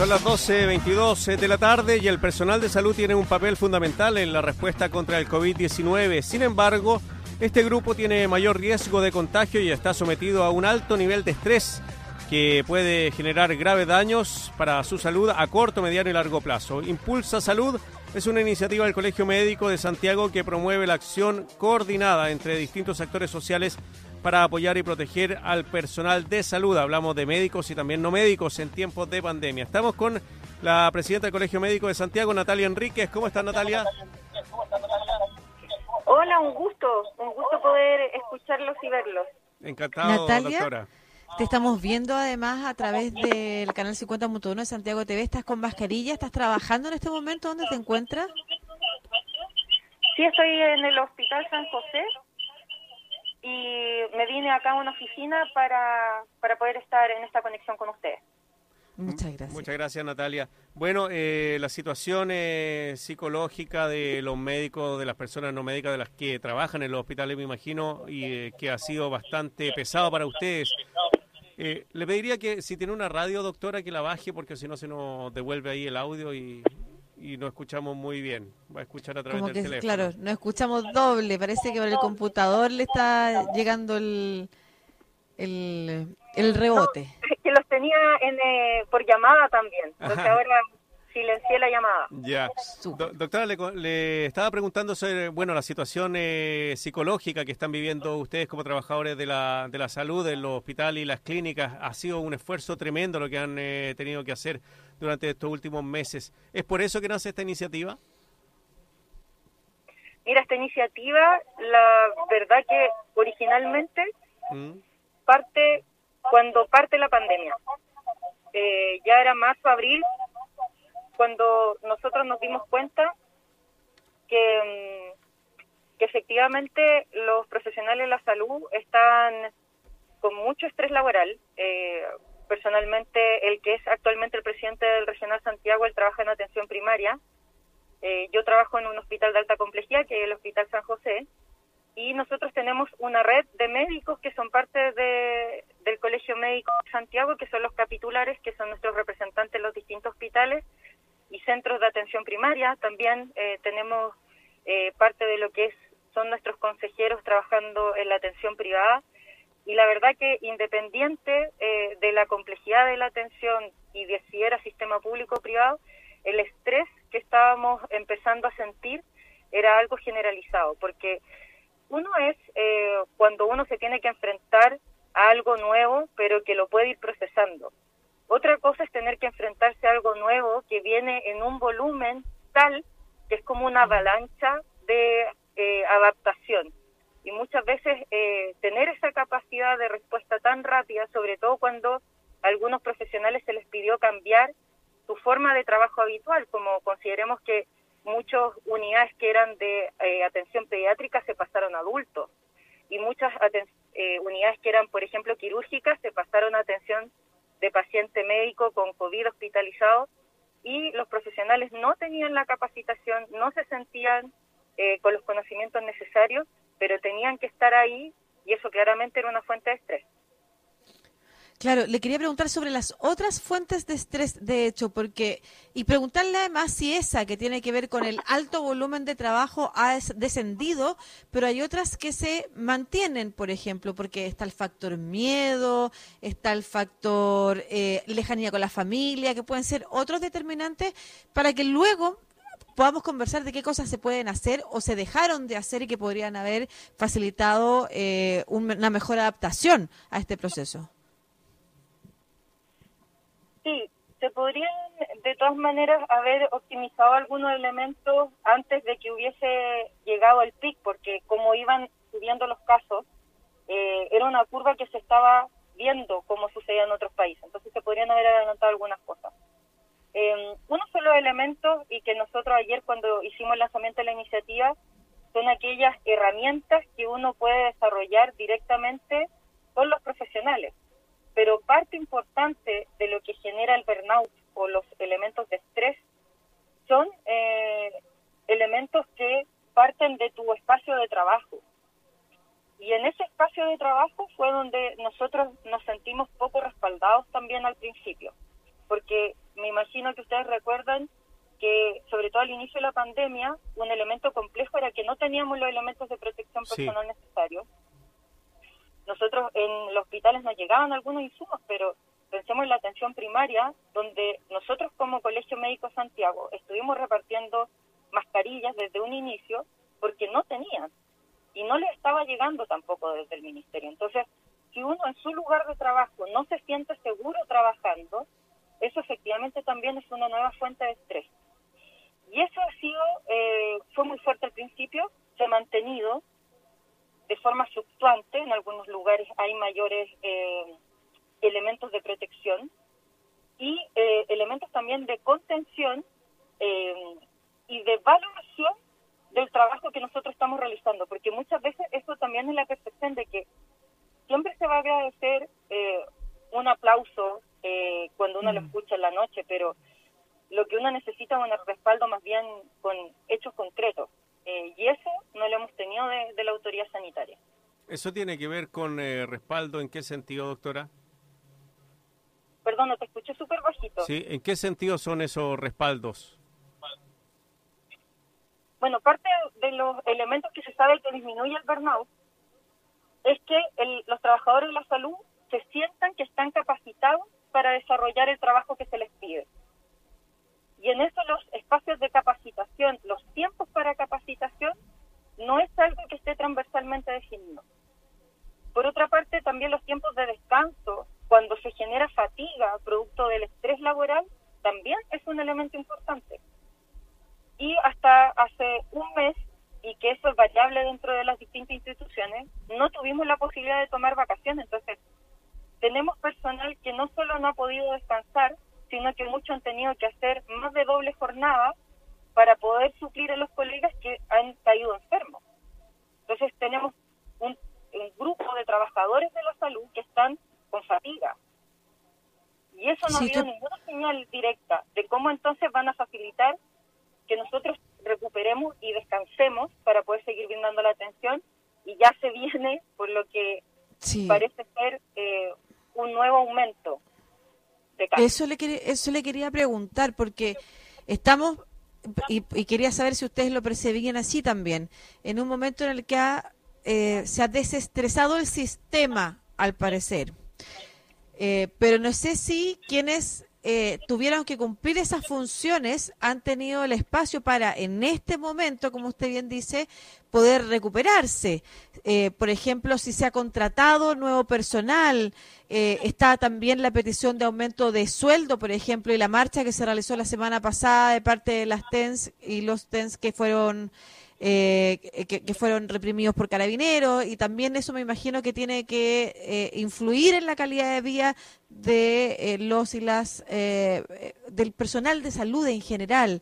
Son las 12.22 de la tarde y el personal de salud tiene un papel fundamental en la respuesta contra el COVID-19. Sin embargo, este grupo tiene mayor riesgo de contagio y está sometido a un alto nivel de estrés que puede generar graves daños para su salud a corto, mediano y largo plazo. Impulsa Salud es una iniciativa del Colegio Médico de Santiago que promueve la acción coordinada entre distintos actores sociales para apoyar y proteger al personal de salud. Hablamos de médicos y también no médicos en tiempos de pandemia. Estamos con la presidenta del Colegio Médico de Santiago, Natalia Enríquez. ¿Cómo está Natalia? Hola, un gusto, un gusto poder escucharlos y verlos. Encantado, Natalia, doctora. Te estamos viendo además a través del canal 50.1 de Santiago TV. Estás con mascarilla, estás trabajando en este momento. ¿Dónde te encuentras? Sí, estoy en el Hospital San José vine acá a una oficina para, para poder estar en esta conexión con ustedes. Muchas gracias. Muchas gracias, Natalia. Bueno, eh, la situación eh, psicológica de los médicos, de las personas no médicas, de las que trabajan en los hospitales, me imagino, y eh, que ha sido bastante pesado para ustedes. Eh, le pediría que si tiene una radio, doctora, que la baje, porque si no se nos devuelve ahí el audio y, y no escuchamos muy bien. Va a escuchar a través Como del que, teléfono. claro, no escuchamos doble. Parece que por el computador le está llegando el, el, el rebote. Que los tenía en, eh, por llamada también, entonces Ajá. ahora silencié la llamada. Ya. Do- doctora, le, co- le estaba preguntando sobre bueno, la situación eh, psicológica que están viviendo ustedes como trabajadores de la, de la salud en los hospitales y las clínicas. Ha sido un esfuerzo tremendo lo que han eh, tenido que hacer durante estos últimos meses. ¿Es por eso que nace esta iniciativa? Mira, esta iniciativa, la verdad que originalmente ¿Mm? parte cuando parte la pandemia. Eh, ya era marzo, abril, cuando nosotros nos dimos cuenta que, mm, que efectivamente los profesionales de la salud están con mucho estrés laboral. Eh, personalmente, el que es actualmente el presidente del Regional Santiago, él trabaja en atención primaria. Eh, yo trabajo en un hospital de alta complejidad, que es el Hospital San José, y nosotros tenemos una red de médicos que son parte de, del Colegio Médico Santiago, que son los capitulares, que son nuestros representantes en los distintos hospitales y centros de atención primaria. También eh, tenemos eh, parte de lo que es, son nuestros consejeros trabajando en la atención privada. Y la verdad que independiente eh, de la complejidad de la atención y de si era sistema público o privado, el estrés que estábamos empezando a sentir era algo generalizado, porque uno es eh, cuando uno se tiene que enfrentar a algo nuevo, pero que lo puede ir procesando. Otra cosa es tener que enfrentarse a algo nuevo que viene en un volumen tal que es como una avalancha de eh, adaptación. Y muchas veces eh, tener esa capacidad de respuesta tan rápida, sobre todo cuando a algunos profesionales se les pidió cambiar su forma de trabajo habitual, como consideremos que muchas unidades que eran de eh, atención pediátrica se pasaron a adultos y muchas eh, unidades que eran, por ejemplo, quirúrgicas se pasaron a atención de paciente médico con COVID hospitalizado y los profesionales no tenían la capacitación, no se sentían eh, con los conocimientos necesarios, pero tenían que estar ahí y eso claramente era una fuente de estrés. Claro, le quería preguntar sobre las otras fuentes de estrés, de hecho, porque y preguntarle además si esa que tiene que ver con el alto volumen de trabajo ha des- descendido, pero hay otras que se mantienen, por ejemplo, porque está el factor miedo, está el factor eh, lejanía con la familia, que pueden ser otros determinantes para que luego podamos conversar de qué cosas se pueden hacer o se dejaron de hacer y que podrían haber facilitado eh, un- una mejor adaptación a este proceso. Sí, se podrían de todas maneras haber optimizado algunos elementos antes de que hubiese llegado el pic, porque como iban subiendo los casos, eh, era una curva que se estaba viendo como sucedía en otros países. Entonces se podrían haber adelantado algunas cosas. Eh, uno de los elementos y que nosotros ayer cuando hicimos el lanzamiento de la iniciativa son aquellas herramientas que uno puede desarrollar directamente con los profesionales. Pero parte importante de lo que genera el burnout o los elementos de estrés son eh, elementos que parten de tu espacio de trabajo. Y en ese espacio de trabajo fue donde nosotros nos sentimos poco respaldados también al principio. porque me imagino que ustedes recuerdan que, sobre todo al inicio de la pandemia, un elemento complejo era que no teníamos los elementos de protección personal necesarios. Nosotros en los hospitales nos llegaban algunos insumos, pero pensemos en la atención primaria, donde nosotros como Colegio Médico Santiago estuvimos repartiendo mascarillas desde un inicio porque no tenían y no les estaba llegando tampoco desde el ministerio. Entonces, si uno en su lugar de trabajo no se siente seguro trabajando, eso efectivamente también es una nueva fuente de estrés. Y eso ha sido, eh, fue muy fuerte al principio, se ha mantenido de forma fluctuante, en algunos lugares hay mayores eh, elementos de protección y eh, elementos también de contención y de valoración del trabajo que nosotros estamos realizando, porque muchas veces eso también es la percepción de que siempre se va a agradecer eh, un aplauso eh, cuando uno lo mm. escucha en la noche, pero lo que uno necesita es un respaldo más bien con hechos concretos. Eh, y eso no lo hemos tenido de, la autoridad sanitaria. ¿Eso tiene que ver con respaldo? ¿En qué sentido, doctora? Perdón, no te escuché súper bajito. Sí, ¿en qué sentido son esos respaldos? Bueno, parte de los elementos que se sabe que disminuye el burnout es que los trabajadores de la salud se sientan que están capacitados para desarrollar el trabajo que se les pide. Y en eso los espacios de capacitación, los tiempos para capacitación, no es algo que esté transversalmente definido. Por otra parte, también los tiempos de descanso, cuando se genera fatiga producto del estrés laboral, también es un elemento importante y hasta hace un mes, y que eso es variable dentro de las distintas instituciones, la posibilidad de tomar vacaciones. Entonces, tenemos personal que no solo no ha podido descansar, sino que muchos han tenido que hacer más de doble jornada para poder suplir a los colegas que han caído enfermos. Entonces, tenemos un, grupo de trabajadores de la salud que están con fatiga. Y eso no ha habido ninguna señal directa de cómo entonces van a facilitar que nosotros recuperemos y descansemos para poder seguir brindando la atención ya se viene por lo que parece ser eh, un nuevo aumento de casos. Eso le, eso le quería preguntar porque estamos y, quería saber si ustedes lo percibían así también, en un momento en el que eh, se ha desestresado el sistema, al parecer. Eh, pero no sé si quienes eh, tuvieron que cumplir esas funciones han tenido el espacio para, en este momento, como usted bien dice, poder recuperarse. Eh, por ejemplo, si se ha contratado nuevo personal, eh, está también la petición de aumento de sueldo, por ejemplo, y la marcha que se realizó la semana pasada de parte de las TENS y los TENS que fueron eh, que, fueron reprimidos por carabineros y también eso me imagino que tiene que eh, influir en la calidad de vida de eh, los y las del personal de salud en general.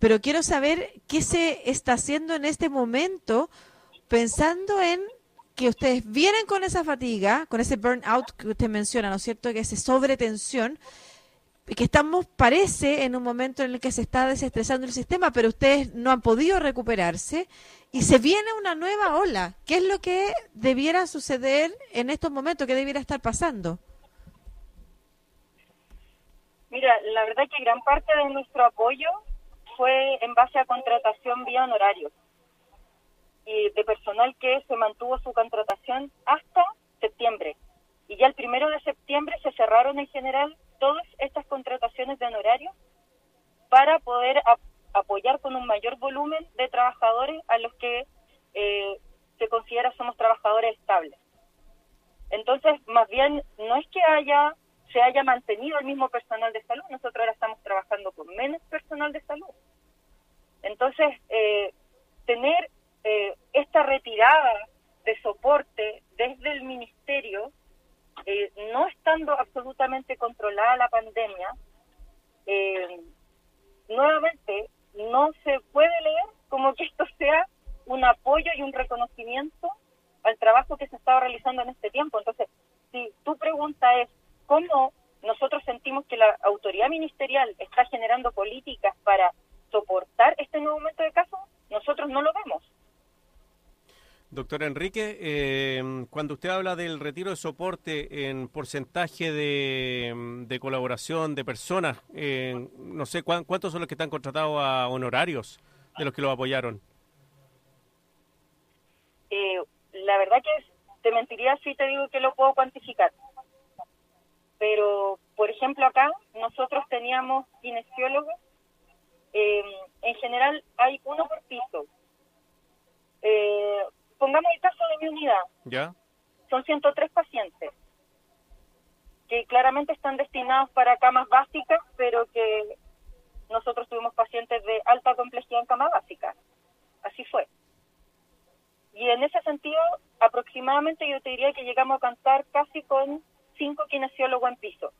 pero quiero saber qué se está haciendo en este momento pensando en que ustedes vienen con esa fatiga, con ese burnout que usted menciona, ¿no es cierto? Que ese sobretensión que estamos, parece, en un momento en el que se está desestresando el sistema, pero ustedes no han podido recuperarse y se viene una nueva ola. ¿Qué es lo que debiera suceder en estos momentos? ¿Qué debiera estar pasando? Mira, la verdad que gran parte de nuestro apoyo fue en base a contratación vía honorarios y de personal que se mantuvo su contratación hasta septiembre. Y ya el primero de septiembre se cerraron en general todas estas contrataciones de honorarios para poder apoyar con un mayor volumen de trabajadores a los que eh, se considera somos trabajadores estables. Entonces, más bien, no es que haya se haya mantenido el mismo personal de salud, nosotros ahora estamos trabajando con menos personal de salud. Entonces, eh, tener eh, esta retirada de soporte desde el ministerio eh, no estando absolutamente controlada la pandemia, eh, nuevamente no se puede leer como que esto sea un apoyo y un reconocimiento al trabajo que se estaba realizando en este tiempo. Entonces, si tu pregunta es cómo nosotros sentimos que la autoridad ministerial está generando políticas para soportar este nuevo aumento de casos, nosotros no lo vemos. Doctor Enrique, eh, cuando usted habla del retiro de soporte en porcentaje de, colaboración de personas, eh, no sé cuántos son los que están contratados a honorarios de los que lo apoyaron. Eh, la verdad que te mentiría si te digo que lo puedo cuantificar. Pero, por ejemplo, acá nosotros teníamos kinesiólogos. en general hay uno por piso. Pongamos el caso de mi unidad. ¿Ya? Son 103 pacientes que claramente están destinados para camas básicas, pero que nosotros tuvimos pacientes de alta complejidad en cama básica. Así fue. Y en ese sentido, aproximadamente yo te diría que llegamos a cantar casi con cinco kinesiólogos en piso.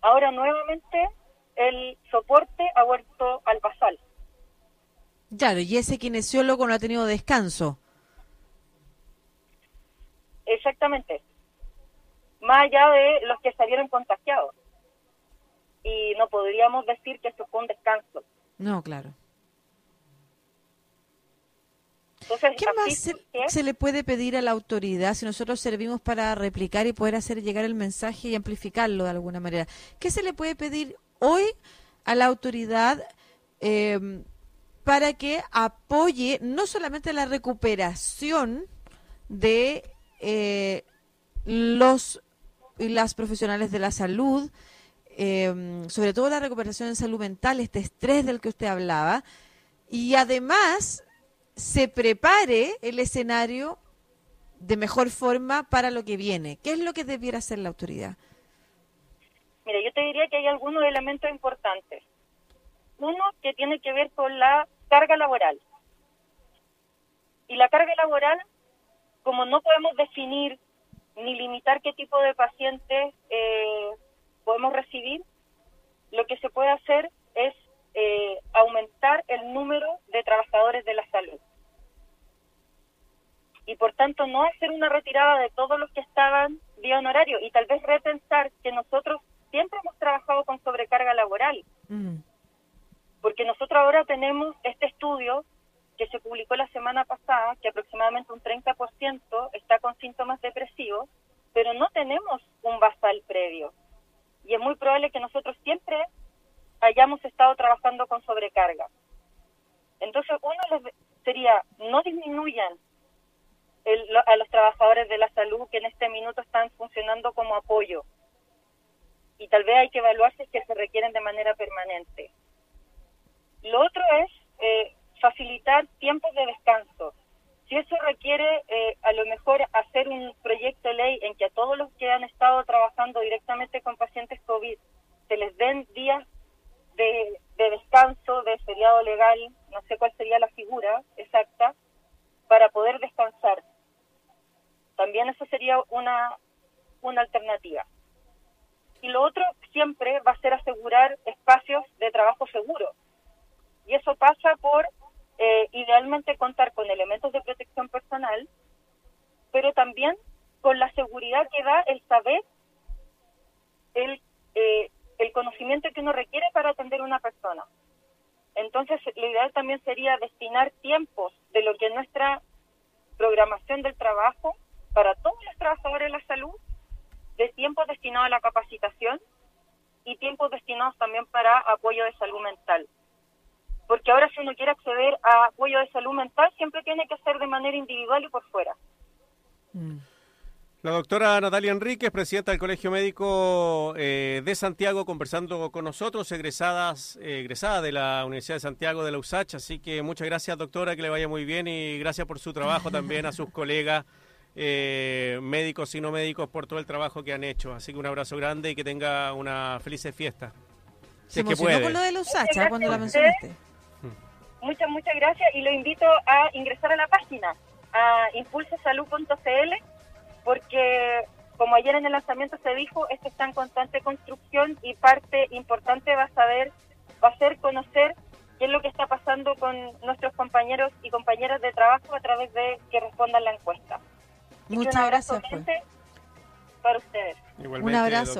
Ahora nuevamente el soporte ha vuelto al basal. Claro, y ese kinesiólogo no ha tenido descanso. Exactamente. Más allá de los que salieron contagiados. Y no podríamos decir que eso fue un descanso. No, claro. Entonces, ¿Qué más se, le puede pedir a la autoridad si nosotros servimos para replicar y poder hacer llegar el mensaje y amplificarlo de alguna manera? ¿Qué se le puede pedir hoy a la autoridad eh, para que apoye no solamente la recuperación de eh, los y las profesionales de la salud, em, sobre todo la recuperación en salud mental, este estrés del que usted hablaba, y además se prepare el escenario de mejor forma para lo que viene. ¿Qué es lo que debiera hacer la autoridad? Mira, yo te diría que hay algunos elementos importantes. Uno que tiene que ver con la carga laboral. Y la carga laboral, como no podemos definir ni limitar qué tipo de pacientes eh, podemos recibir, lo que se puede hacer es eh, aumentar el número de trabajadores de la salud. Y por tanto no hacer una retirada de todos los que estaban vía honorario y tal vez repensar que nosotros siempre hemos trabajado con sobrecarga laboral. Mm porque nosotros ahora tenemos este estudio que se publicó la semana pasada, que aproximadamente un 30% está con síntomas depresivos, pero no tenemos un basal previo. Y es muy probable que nosotros siempre hayamos estado trabajando con sobrecarga. Entonces, uno sería, no disminuyan a los trabajadores de la salud que en este minuto están funcionando como apoyo. Y tal vez hay que evaluar si que se requieren de manera permanente. Lo otro es eh, facilitar tiempos de descanso. Si eso requiere eh, a lo mejor hacer un proyecto de ley en que a todos los que han estado trabajando directamente con pacientes COVID se les den días de, descanso, de feriado legal, no sé cuál sería la figura exacta, para poder descansar. También eso sería una, una alternativa. Y lo otro siempre va a ser asegurar espacios de trabajo seguros y eso pasa por eh, idealmente contar con elementos de protección personal, pero también con la seguridad que da el saber, el, eh, el conocimiento que uno requiere para atender a una persona. Entonces, lo ideal también sería destinar tiempos de lo que es nuestra programación del trabajo para todos los trabajadores de la salud, de tiempos destinados a la capacitación y tiempos destinados también para apoyo de salud mental porque ahora si uno quiere acceder a apoyo de salud mental, siempre tiene que ser de manera individual y por fuera. Mm. La doctora Natalia Enríquez, presidenta del Colegio Médico eh, de Santiago, conversando con nosotros, egresadas, eh, egresada de la Universidad de Santiago de la USACH. Así que muchas gracias, doctora, que le vaya muy bien y gracias por su trabajo también a sus colegas eh, médicos y no médicos por todo el trabajo que han hecho. Así que un abrazo grande y que tenga una feliz fiesta. Se emocionó con lo de la USACH ¿ah? cuando la mencionaste. Muchas, muchas gracias y lo invito a ingresar a la página, a impulsosalud.cl, porque como ayer en el lanzamiento se dijo, esto está en constante construcción y parte importante va a saber, va a ser conocer qué es lo que está pasando con nuestros compañeros y compañeras de trabajo a través de que respondan la encuesta. Muchas gracias. Para ustedes. un abrazo.